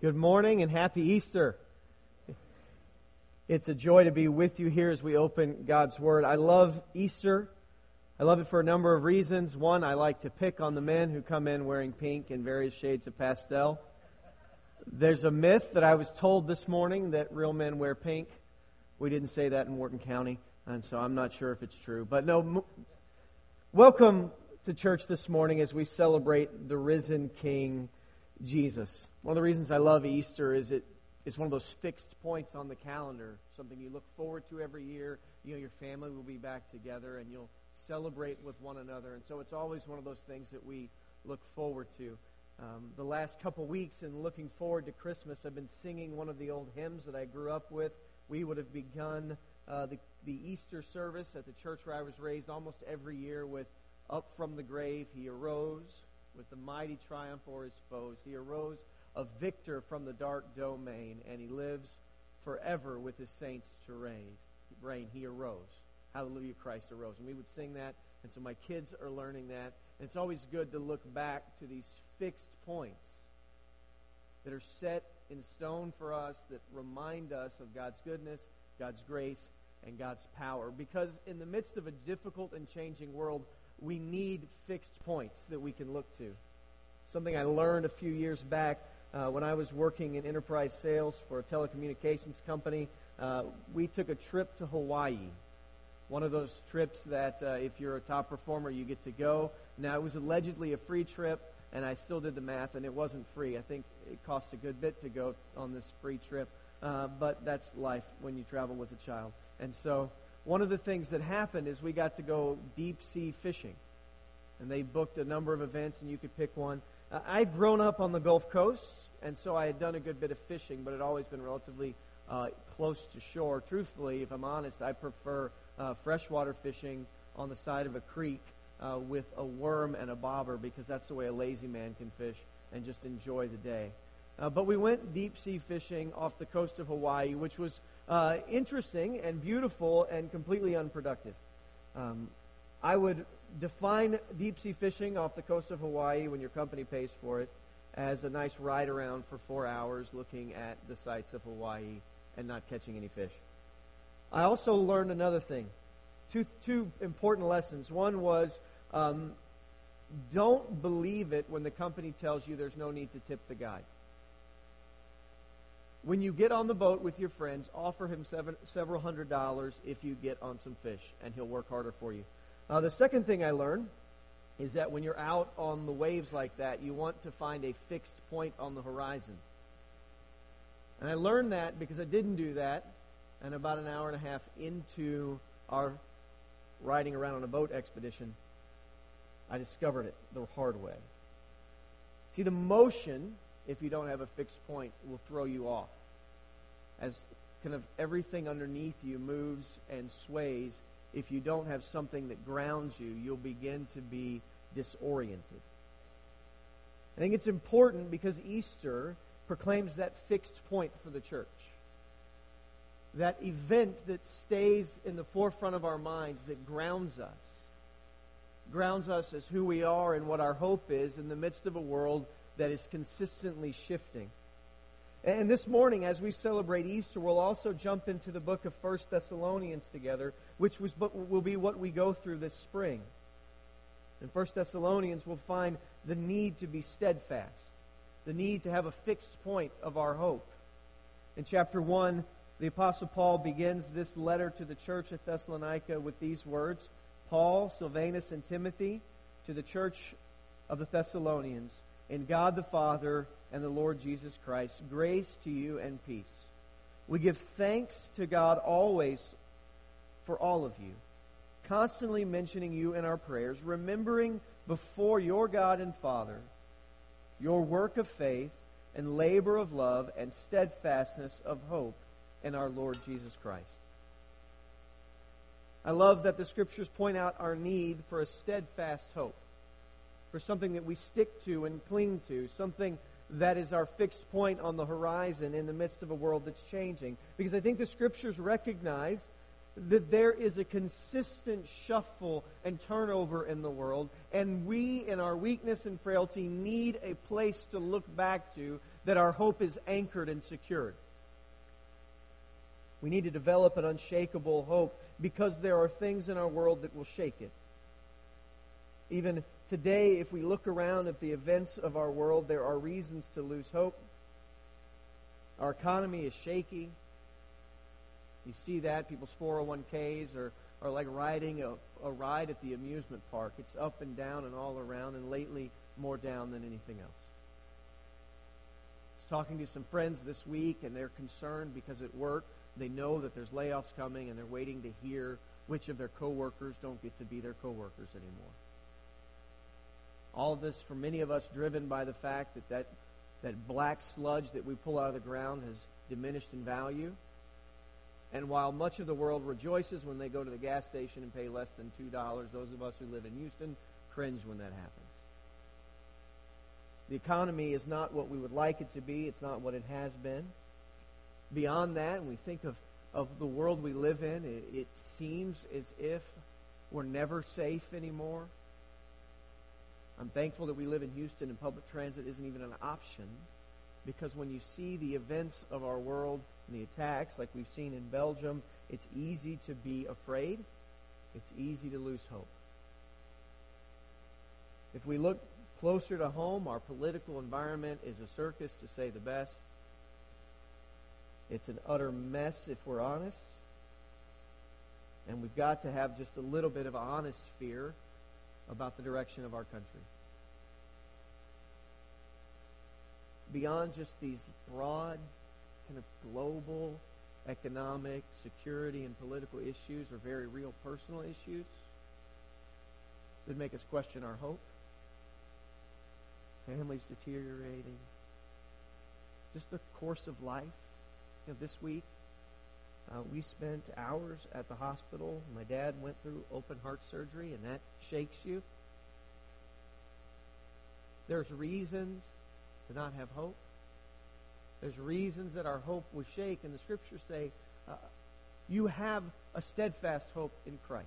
Good morning and happy Easter. It's a joy to be with you here as we open God's Word. I love Easter. I love it for a number of reasons. One, I like to pick on the men who come in wearing pink and various shades of pastel. There's a myth that I was told this morning that real men wear pink. We didn't say that in Wharton County, and so I'm not sure if it's true. But no, m- welcome to church this morning as we celebrate the risen King Jesus. One of the reasons I love Easter is it is one of those fixed points on the calendar, something you look forward to every year. You know, your family will be back together and you'll celebrate with one another. And so it's always one of those things that we look forward to. Um, the last couple weeks in looking forward to Christmas, I've been singing one of the old hymns that I grew up with. We would have begun uh, the, the Easter service at the church where I was raised almost every year with Up from the grave, he arose with the mighty triumph o'er his foes. He arose a victor from the dark domain, and he lives forever with his saints to reign. He arose. Hallelujah, Christ arose. And we would sing that, and so my kids are learning that. And it's always good to look back to these fixed points that are set in stone for us that remind us of God's goodness, God's grace, and God's power. Because in the midst of a difficult and changing world, we need fixed points that we can look to. Something I learned a few years back uh, when I was working in enterprise sales for a telecommunications company. Uh, we took a trip to Hawaii. One of those trips that uh, if you're a top performer, you get to go. Now, it was allegedly a free trip, and I still did the math, and it wasn't free. I think it cost a good bit to go on this free trip. Uh, but that's life when you travel with a child. And so one of the things that happened is we got to go deep sea fishing. And they booked a number of events, and you could pick one. Uh, I'd grown up on the Gulf Coast, and so I had done a good bit of fishing, but it had always been relatively uh, close to shore. Truthfully, if I'm honest, I prefer uh, freshwater fishing on the side of a creek uh, with a worm and a bobber because that's the way a lazy man can fish and just enjoy the day. Uh, but we went deep sea fishing off the coast of Hawaii, which was uh, interesting and beautiful and completely unproductive. Um, I would define deep sea fishing off the coast of Hawaii when your company pays for it as a nice ride around for four hours looking at the sights of Hawaii and not catching any fish. I also learned another thing. Two, two important lessons. One was um, don't believe it when the company tells you there's no need to tip the guide. When you get on the boat with your friends, offer him seven, several hundred dollars if you get on some fish, and he'll work harder for you. Uh, the second thing I learned is that when you're out on the waves like that, you want to find a fixed point on the horizon. And I learned that because I didn't do that, and about an hour and a half into our riding around on a boat expedition, I discovered it the hard way. See, the motion if you don't have a fixed point, it will throw you off. As kind of everything underneath you moves and sways, if you don't have something that grounds you, you'll begin to be disoriented. I think it's important because Easter proclaims that fixed point for the church. That event that stays in the forefront of our minds, that grounds us. Grounds us as who we are and what our hope is in the midst of a world that is consistently shifting. And this morning, as we celebrate Easter, we'll also jump into the book of First Thessalonians together, which was, will be what we go through this spring. In First Thessalonians, we'll find the need to be steadfast, the need to have a fixed point of our hope. In chapter 1, the Apostle Paul begins this letter to the church at Thessalonica with these words Paul, Silvanus, and Timothy, to the church of the Thessalonians in God the Father and the Lord Jesus Christ. Grace to you and peace. We give thanks to God always for all of you, constantly mentioning you in our prayers, remembering before your God and Father your work of faith and labor of love and steadfastness of hope in our Lord Jesus Christ. I love that the scriptures point out our need for a steadfast hope for something that we stick to and cling to, something that is our fixed point on the horizon in the midst of a world that's changing. Because I think the scriptures recognize that there is a consistent shuffle and turnover in the world, and we, in our weakness and frailty, need a place to look back to that our hope is anchored and secured. We need to develop an unshakable hope because there are things in our world that will shake it. Even today, if we look around at the events of our world, there are reasons to lose hope. Our economy is shaky. You see that. People's 401ks are, are like riding a, a ride at the amusement park. It's up and down and all around, and lately more down than anything else. I was talking to some friends this week, and they're concerned because at work they know that there's layoffs coming, and they're waiting to hear which of their coworkers don't get to be their coworkers anymore. All of this, for many of us, driven by the fact that that, that black sludge that we pull out of the ground has diminished in value and while much of the world rejoices when they go to the gas station and pay less than $2, those of us who live in Houston cringe when that happens. The economy is not what we would like it to be. It's not what it has been. Beyond that, when we think of, of the world we live in, it, it seems as if we're never safe anymore. I'm thankful that we live in Houston and public transit isn't even an option because when you see the events of our world, and the attacks, like we've seen in Belgium, it's easy to be afraid. It's easy to lose hope. If we look closer to home, our political environment is a circus, to say the best. It's an utter mess, if we're honest. And we've got to have just a little bit of honest fear about the direction of our country. Beyond just these broad kind of global economic, security, and political issues are very real personal issues that make us question our hope. Families deteriorating. Just the course of life. You know, this week, uh, we spent hours at the hospital. My dad went through open heart surgery, and that shakes you. There's reasons to not have hope. There's reasons that our hope will shake, and the scriptures say, uh, you have a steadfast hope in Christ.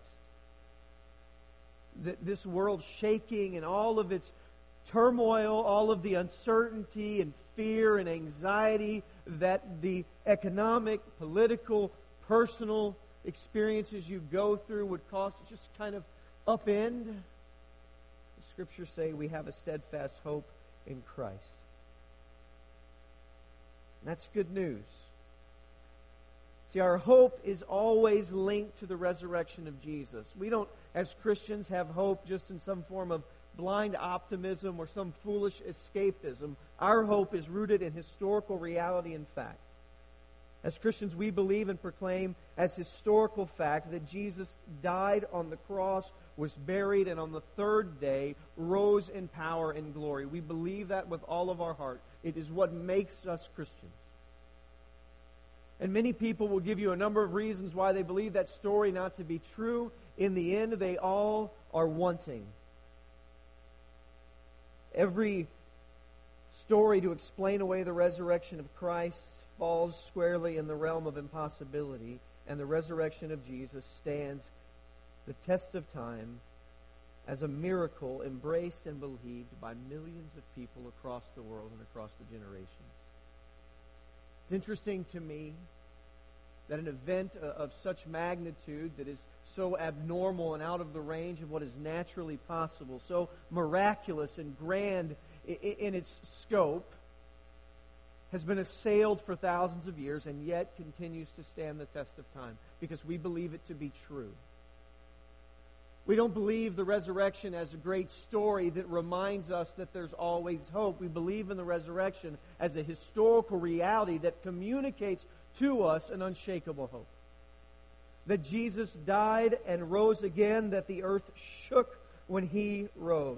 That this world shaking and all of its turmoil, all of the uncertainty and fear and anxiety that the economic, political, personal experiences you go through would cause to just kind of upend. The scriptures say we have a steadfast hope in Christ. That's good news. See, our hope is always linked to the resurrection of Jesus. We don't, as Christians, have hope just in some form of blind optimism or some foolish escapism. Our hope is rooted in historical reality and fact. As Christians, we believe and proclaim as historical fact that Jesus died on the cross, was buried, and on the third day rose in power and glory. We believe that with all of our heart. It is what makes us Christians. And many people will give you a number of reasons why they believe that story not to be true. In the end, they all are wanting. Every story to explain away the resurrection of Christ falls squarely in the realm of impossibility, and the resurrection of Jesus stands the test of time as a miracle embraced and believed by millions of people across the world and across the generations. It's interesting to me that an event uh, of such magnitude that is so abnormal and out of the range of what is naturally possible, so miraculous and grand in its scope, has been assailed for thousands of years and yet continues to stand the test of time because we believe it to be true. We don't believe the resurrection as a great story that reminds us that there's always hope. We believe in the resurrection as a historical reality that communicates to us an unshakable hope. That Jesus died and rose again, that the earth shook when he rose.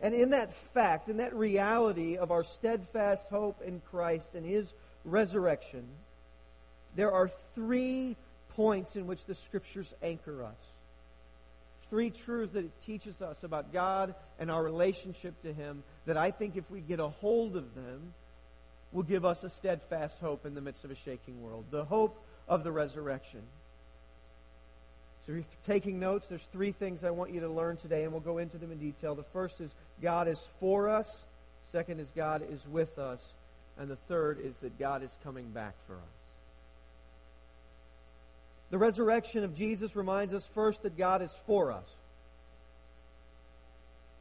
And in that fact, in that reality of our steadfast hope in Christ and his resurrection, there are three points in which the scriptures anchor us three truths that it teaches us about God and our relationship to Him that I think if we get a hold of them, will give us a steadfast hope in the midst of a shaking world. The hope of the resurrection. So if you're taking notes, there's three things I want you to learn today, and we'll go into them in detail. The first is God is for us. Second is God is with us. And the third is that God is coming back for us. The resurrection of Jesus reminds us first that God is for us.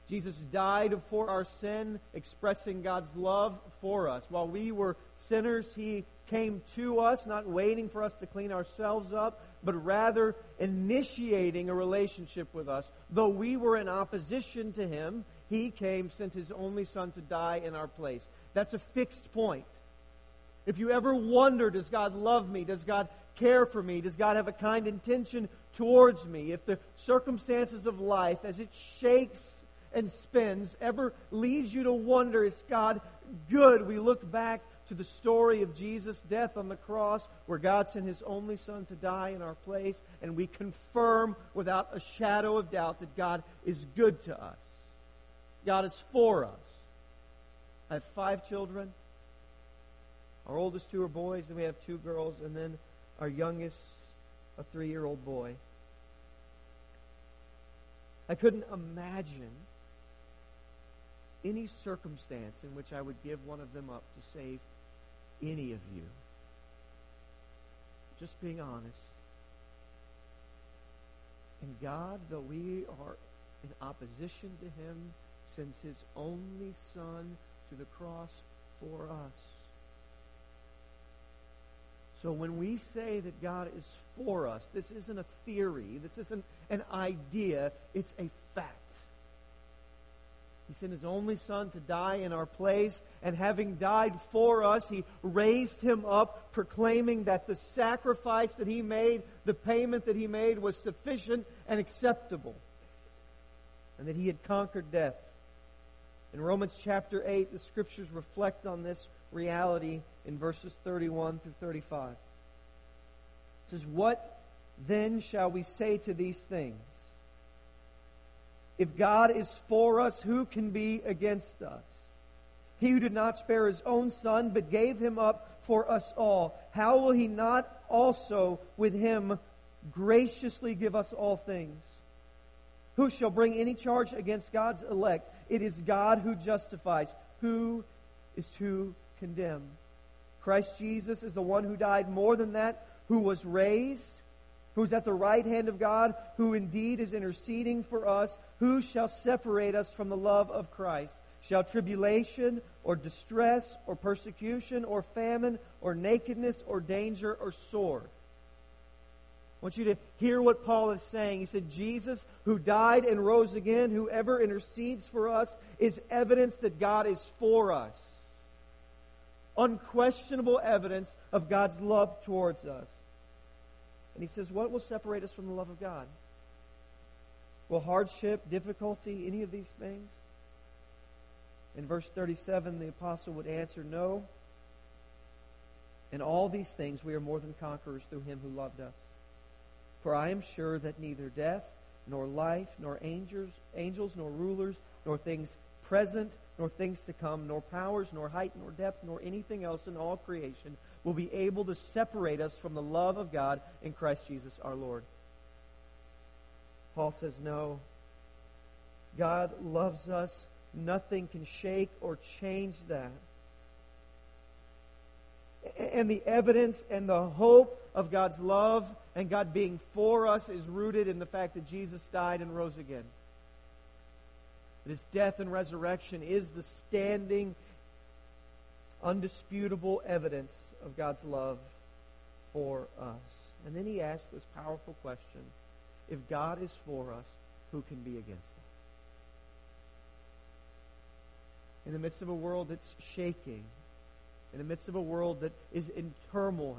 Jesus died for our sin, expressing God's love for us. While we were sinners, He came to us, not waiting for us to clean ourselves up, but rather initiating a relationship with us. Though we were in opposition to Him, He came, sent His only Son to die in our place. That's a fixed point. If you ever wonder, does God love me? Does God care for me? Does God have a kind intention towards me? If the circumstances of life, as it shakes and spins, ever leads you to wonder, is God good? We look back to the story of Jesus' death on the cross, where God sent His only Son to die in our place, and we confirm without a shadow of doubt that God is good to us. God is for us. I have five children. Our oldest two are boys, then we have two girls, and then our youngest, a three year old boy. I couldn't imagine any circumstance in which I would give one of them up to save any of you. Just being honest. And God, though we are in opposition to Him, sends His only Son to the cross for us. So when we say that God is for us, this isn't a theory, this isn't an idea, it's a fact. He sent his only Son to die in our place, and having died for us, he raised him up, proclaiming that the sacrifice that he made, the payment that he made, was sufficient and acceptable, and that he had conquered death. In Romans chapter 8, the scriptures reflect on this reality in verses 31 through 35. It says, What then shall we say to these things? If God is for us, who can be against us? He who did not spare his own son, but gave him up for us all, how will he not also with him graciously give us all things? Who shall bring any charge against God's elect? It is God who justifies. Who is to condemn? Christ Jesus is the one who died more than that, who was raised who's at the right hand of God, who indeed is interceding for us, who shall separate us from the love of Christ? Shall tribulation or distress or persecution or famine or nakedness or danger or sword? I want you to hear what Paul is saying. He said, Jesus, who died and rose again, whoever intercedes for us, is evidence that God is for us. Unquestionable evidence of God's love towards us. And he says, What will separate us from the love of God? Will hardship, difficulty, any of these things? In verse 37, the apostle would answer, No. In all these things, we are more than conquerors through him who loved us. For I am sure that neither death, nor life, nor angels, angels, nor rulers, nor things present, nor things to come, nor powers, nor height, nor depth, nor anything else in all creation will be able to separate us from the love of God in Christ Jesus our Lord. Paul says, No. God loves us. Nothing can shake or change that. And the evidence and the hope of God's love and God being for us is rooted in the fact that Jesus died and rose again. That his death and resurrection is the standing undisputable evidence of God's love for us. And then he asks this powerful question If God is for us, who can be against us? In the midst of a world that's shaking, in the midst of a world that is in turmoil,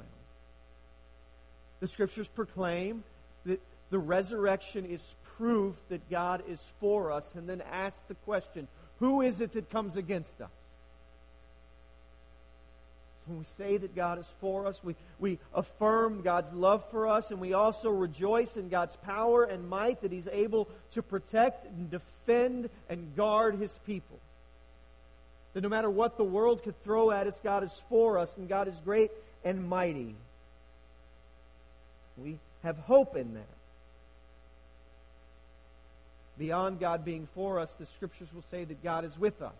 the scriptures proclaim that the resurrection is proof that God is for us, and then ask the question who is it that comes against us? When we say that God is for us, we, we affirm God's love for us, and we also rejoice in God's power and might that He's able to protect and defend and guard His people. That no matter what the world could throw at us, God is for us, and God is great and mighty. We have hope in that. Beyond God being for us, the scriptures will say that God is with us.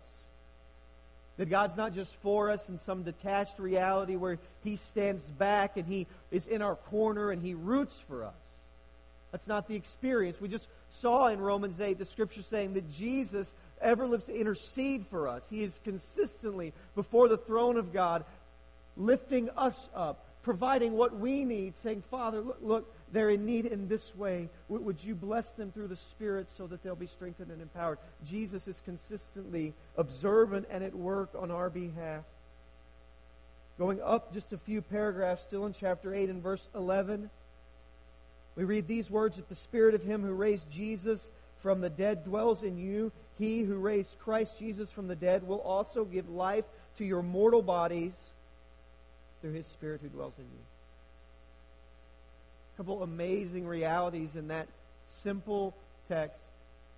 That God's not just for us in some detached reality where He stands back and He is in our corner and He roots for us. That's not the experience. We just saw in Romans 8 the scripture saying that Jesus ever lives to intercede for us. He is consistently before the throne of God, lifting us up, providing what we need, saying, Father, look, look they're in need in this way. Would you bless them through the Spirit so that they'll be strengthened and empowered? Jesus is consistently observant and at work on our behalf. Going up just a few paragraphs, still in chapter 8 and verse 11, we read these words If the Spirit of Him who raised Jesus from the dead dwells in you, He who raised Christ Jesus from the dead will also give life to your mortal bodies through His Spirit who dwells in you couple amazing realities in that simple text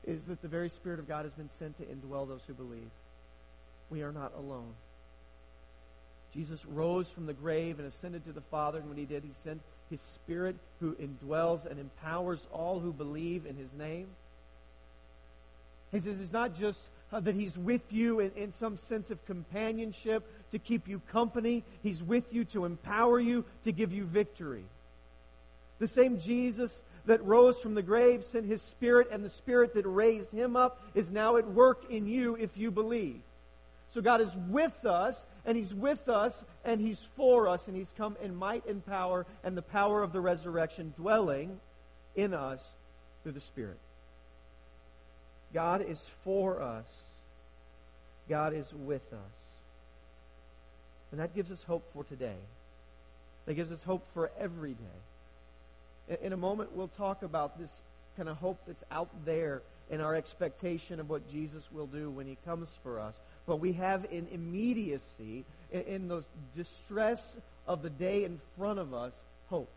is that the very Spirit of God has been sent to indwell those who believe. We are not alone. Jesus rose from the grave and ascended to the Father, and when he did, he sent his Spirit who indwells and empowers all who believe in his name. He says it's not just uh, that he's with you in, in some sense of companionship to keep you company, he's with you to empower you, to give you victory. The same Jesus that rose from the grave sent his spirit, and the spirit that raised him up is now at work in you if you believe. So God is with us, and He's with us, and He's for us, and He's come in might and power and the power of the resurrection dwelling in us through the Spirit. God is for us. God is with us. And that gives us hope for today. That gives us hope for every day. In a moment, we'll talk about this kind of hope that's out there in our expectation of what Jesus will do when he comes for us. But we have in immediacy, in, the distress of the day in front of us, hope.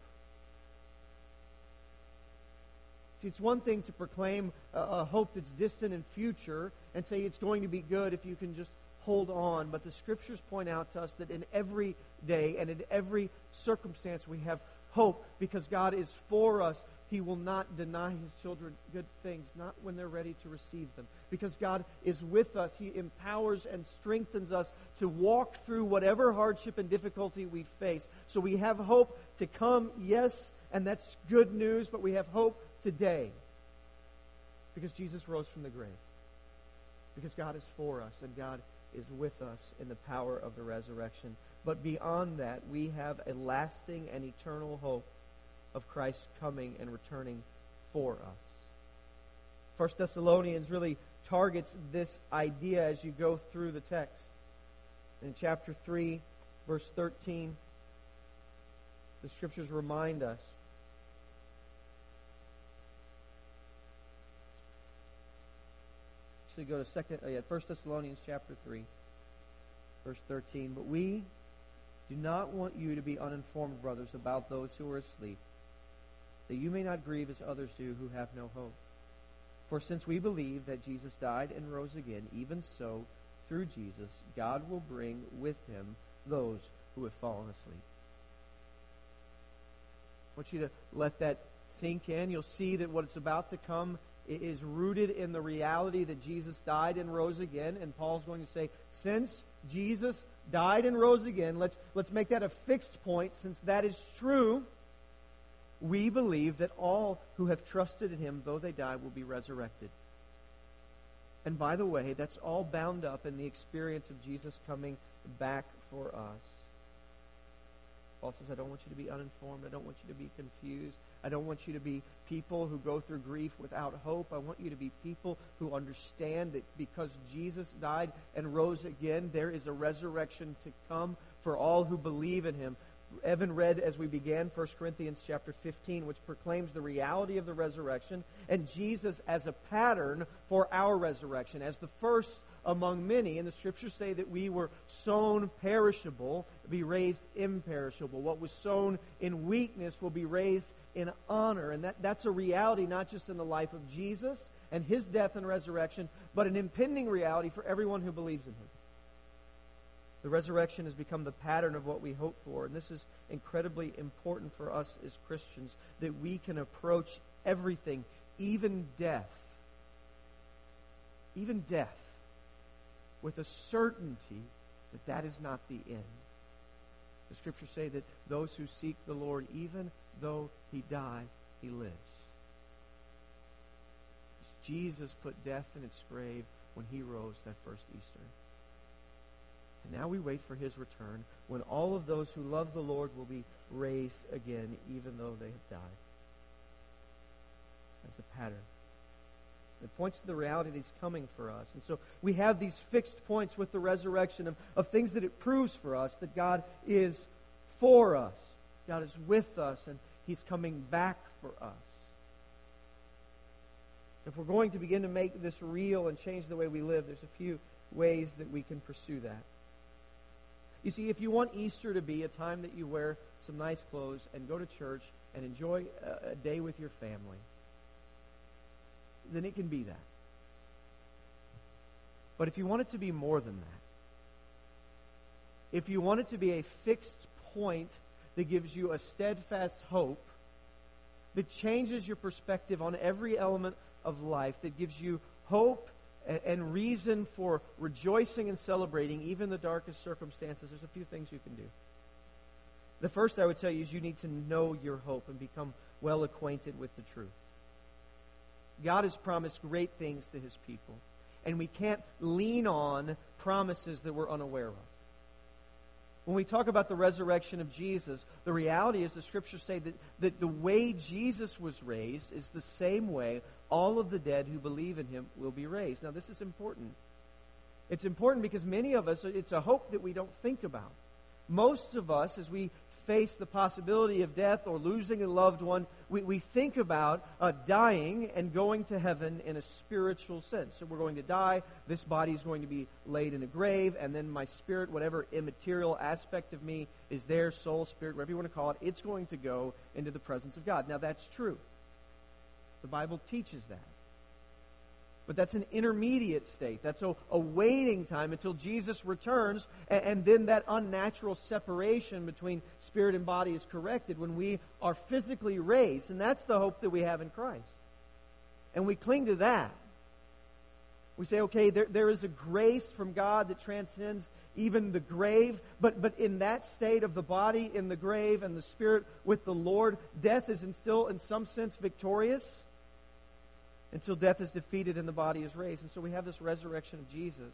See, it's one thing to proclaim a, hope that's distant and future and say it's going to be good if you can just hold on. But the scriptures point out to us that in every day and in every circumstance we have hope because God is for us. He will not deny his children good things, not when they're ready to receive them. Because God is with us, he empowers and strengthens us to walk through whatever hardship and difficulty we face. So we have hope to come, yes, and that's good news, but we have hope today because Jesus rose from the grave. Because God is for us and God is with us in the power of the resurrection. But beyond that, we have a lasting and eternal hope of Christ coming and returning for us. First Thessalonians really targets this idea as you go through the text. In chapter 3, verse 13, the scriptures remind us actually go to second, uh, yeah, First Thessalonians chapter three, verse thirteen. But we do not want you to be uninformed, brothers, about those who are asleep, that you may not grieve as others do who have no hope. For since we believe that Jesus died and rose again, even so, through Jesus, God will bring with him those who have fallen asleep. I want you to let that sink in. You'll see that what it's about to come is rooted in the reality that Jesus died and rose again. And Paul's going to say, since Jesus died and rose again, let's, let's make that a fixed point. Since that is true, we believe that all who have trusted in him, though they die, will be resurrected. And by the way, that's all bound up in the experience of Jesus coming back for us. Paul says, I don't want you to be uninformed. I don't want you to be confused. I don't want you to be people who go through grief without hope. I want you to be people who understand that because Jesus died and rose again, there is a resurrection to come for all who believe in him. Evan read as we began 1 Corinthians chapter 15, which proclaims the reality of the resurrection and Jesus as a pattern for our resurrection, as the first among many. And the scriptures say that we were sown perishable, be raised imperishable. What was sown in weakness will be raised in honor. And that, that's a reality not just in the life of Jesus and his death and resurrection, but an impending reality for everyone who believes in him. The resurrection has become the pattern of what we hope for. And this is incredibly important for us as Christians that we can approach everything, even death, even death, with a certainty that that is not the end. The scriptures say that those who seek the Lord, even though he dies, he lives. Jesus put death in its grave when he rose that first Easter. And now we wait for his return when all of those who love the Lord will be raised again, even though they have died. That's the pattern. It points to the reality that He's coming for us. And so we have these fixed points with the resurrection of, of things that it proves for us that God is for us. God is with us, and He's coming back for us. If we're going to begin to make this real and change the way we live, there's a few ways that we can pursue that. You see, if you want Easter to be a time that you wear some nice clothes and go to church and enjoy a, a day with your family, then it can be that. But if you want it to be more than that, if you want it to be a fixed point that gives you a steadfast hope, that changes your perspective on every element of life, that gives you hope and reason for rejoicing and celebrating even the darkest circumstances, there's a few things you can do. The first I would tell you is you need to know your hope and become well acquainted with the truth. God has promised great things to his people, and we can't lean on promises that we're unaware of. When we talk about the resurrection of Jesus, the reality is the scriptures say that, that the way Jesus was raised is the same way all of the dead who believe in him will be raised. Now, this is important. It's important because many of us, it's a hope that we don't think about. Most of us, as we face the possibility of death or losing a loved one, we, we think about uh, dying and going to heaven in a spiritual sense. So we're going to die, this body is going to be laid in a grave, and then my spirit, whatever immaterial aspect of me is there, soul, spirit, whatever you want to call it, it's going to go into the presence of God. Now that's true. The Bible teaches that. But that's an intermediate state. That's a, a waiting time until Jesus returns, and, and then that unnatural separation between spirit and body is corrected when we are physically raised. And that's the hope that we have in Christ. And we cling to that. We say, okay, there, there is a grace from God that transcends even the grave, but, but in that state of the body in the grave and the spirit with the Lord, death is still, in some sense, victorious until death is defeated and the body is raised. And so we have this resurrection of Jesus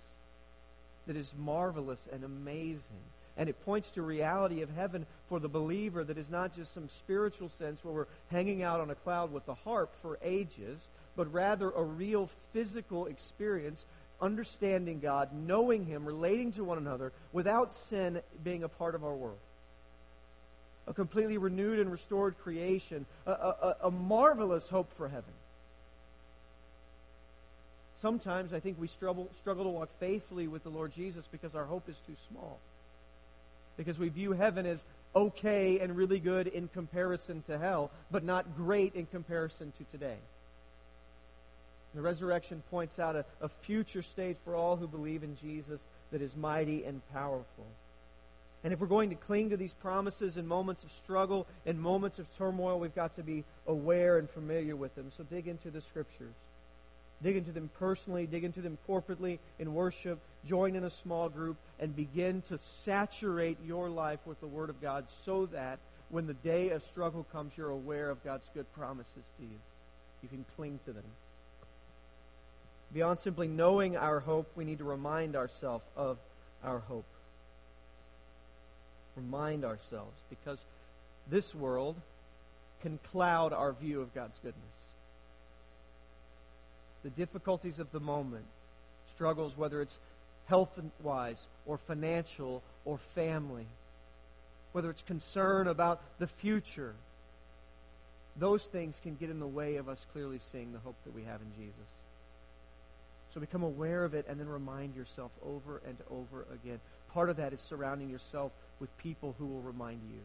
that is marvelous and amazing. And it points to reality of heaven for the believer that is not just some spiritual sense where we're hanging out on a cloud with the harp for ages, but rather a real physical experience, understanding God, knowing Him, relating to one another without sin being a part of our world. A completely renewed and restored creation, a, a, a marvelous hope for heaven sometimes I think we struggle, struggle to walk faithfully with the Lord Jesus because our hope is too small. Because we view heaven as okay and really good in comparison to hell, but not great in comparison to today. The resurrection points out a, a future state for all who believe in Jesus that is mighty and powerful. And if we're going to cling to these promises in moments of struggle, in moments of turmoil, we've got to be aware and familiar with them. So dig into the scriptures. Dig into them personally, dig into them corporately in worship, join in a small group, and begin to saturate your life with the Word of God so that when the day of struggle comes, you're aware of God's good promises to you. You can cling to them. Beyond simply knowing our hope, we need to remind ourselves of our hope. Remind ourselves because this world can cloud our view of God's goodness the difficulties of the moment, struggles, whether it's health wise or financial or family, whether it's concern about the future, those things can get in the way of us clearly seeing the hope that we have in Jesus. So become aware of it and then remind yourself over and over again. Part of that is surrounding yourself with people who will remind you.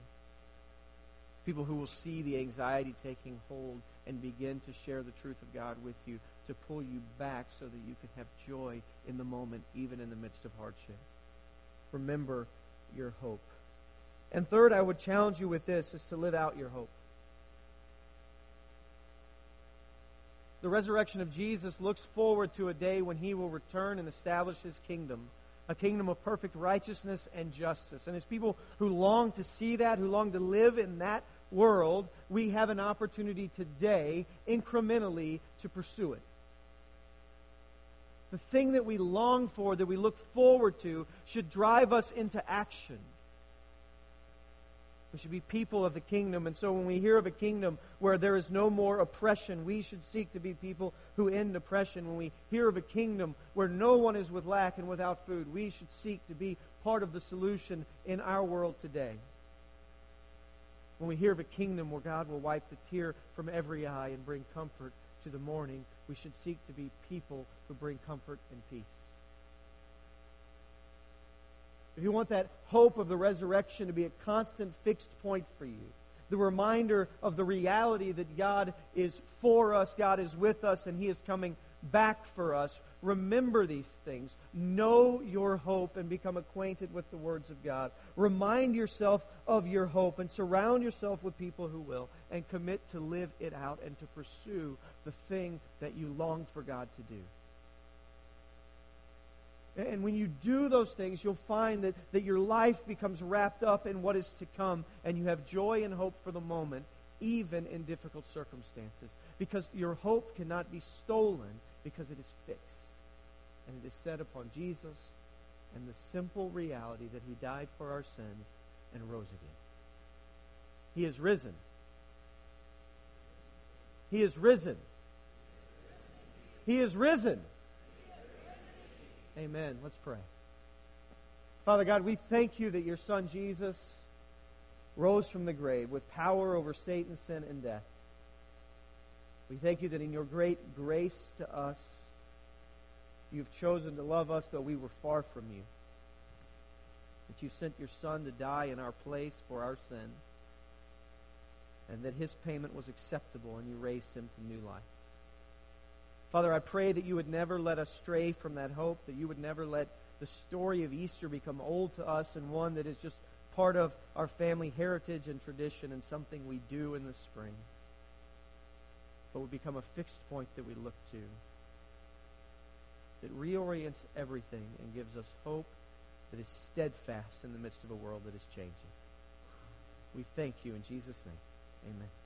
People who will see the anxiety taking hold and begin to share the truth of God with you to pull you back so that you can have joy in the moment, even in the midst of hardship. Remember your hope. And third, I would challenge you with this is to live out your hope. The resurrection of Jesus looks forward to a day when he will return and establish his kingdom, a kingdom of perfect righteousness and justice. And as people who long to see that, who long to live in that world, we have an opportunity today, incrementally, to pursue it. The thing that we long for, that we look forward to, should drive us into action. We should be people of the kingdom. And so when we hear of a kingdom where there is no more oppression, we should seek to be people who end oppression. When we hear of a kingdom where no one is with lack and without food, we should seek to be part of the solution in our world today. When we hear of a kingdom where God will wipe the tear from every eye and bring comfort to the mourning, we should seek to be people who bring comfort and peace. If you want that hope of the resurrection to be a constant fixed point for you, the reminder of the reality that God is for us, God is with us, and He is coming back for us. Remember these things. Know your hope and become acquainted with the words of God. Remind yourself of your hope and surround yourself with people who will and commit to live it out and to pursue the thing that you long for God to do. And when you do those things, you'll find that, that your life becomes wrapped up in what is to come, and you have joy and hope for the moment, even in difficult circumstances. Because your hope cannot be stolen because it is fixed. And it is set upon Jesus and the simple reality that he died for our sins and rose again. He is risen. He is risen. He is risen. Amen. Let's pray. Father God, we thank you that your Son Jesus rose from the grave with power over Satan, sin, and death. We thank you that in your great grace to us, you've chosen to love us though we were far from you. That you sent your Son to die in our place for our sin. And that his payment was acceptable and you raised him to new life. Father, I pray that you would never let us stray from that hope, that you would never let the story of Easter become old to us and one that is just part of our family heritage and tradition and something we do in the spring, but would become a fixed point that we look to, that reorients everything and gives us hope that is steadfast in the midst of a world that is changing. We thank you in Jesus' name. Amen.